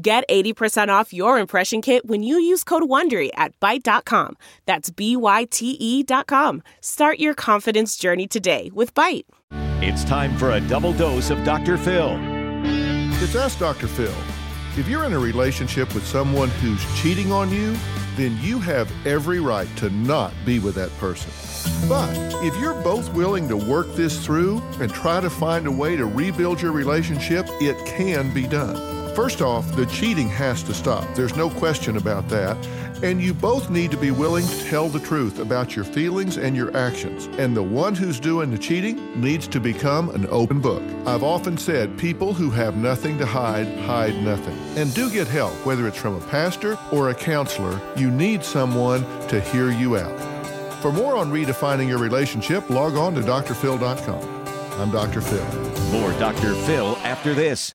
Get 80% off your impression kit when you use code WONDERY at Byte.com. That's B-Y-T-E dot com. Start your confidence journey today with Byte. It's time for a double dose of Dr. Phil. It's us, Dr. Phil. If you're in a relationship with someone who's cheating on you, then you have every right to not be with that person. But if you're both willing to work this through and try to find a way to rebuild your relationship, it can be done. First off, the cheating has to stop. There's no question about that. And you both need to be willing to tell the truth about your feelings and your actions. And the one who's doing the cheating needs to become an open book. I've often said people who have nothing to hide, hide nothing. And do get help, whether it's from a pastor or a counselor. You need someone to hear you out. For more on redefining your relationship, log on to drphil.com. I'm Dr. Phil. More Dr. Phil after this.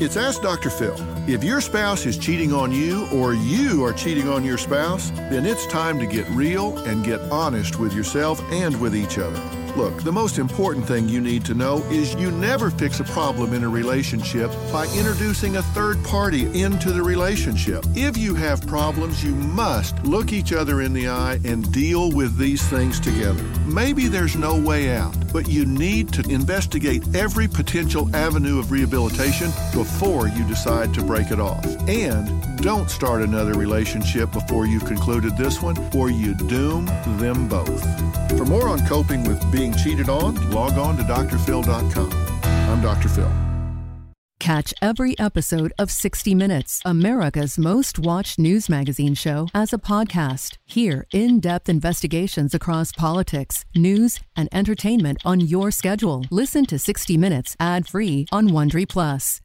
It's Ask Dr. Phil. If your spouse is cheating on you or you are cheating on your spouse, then it's time to get real and get honest with yourself and with each other. Look, the most important thing you need to know is you never fix a problem in a relationship by introducing a third party into the relationship. If you have problems, you must look each other in the eye and deal with these things together. Maybe there's no way out, but you need to investigate every potential avenue of rehabilitation before you decide to break it off. And don't start another relationship before you've concluded this one, or you doom them both. For more on coping with being cheated on, log on to drphil.com. I'm Dr. Phil. Catch every episode of 60 Minutes, America's most watched news magazine show, as a podcast. Hear in depth investigations across politics, news, and entertainment on your schedule. Listen to 60 Minutes ad free on Wondery Plus.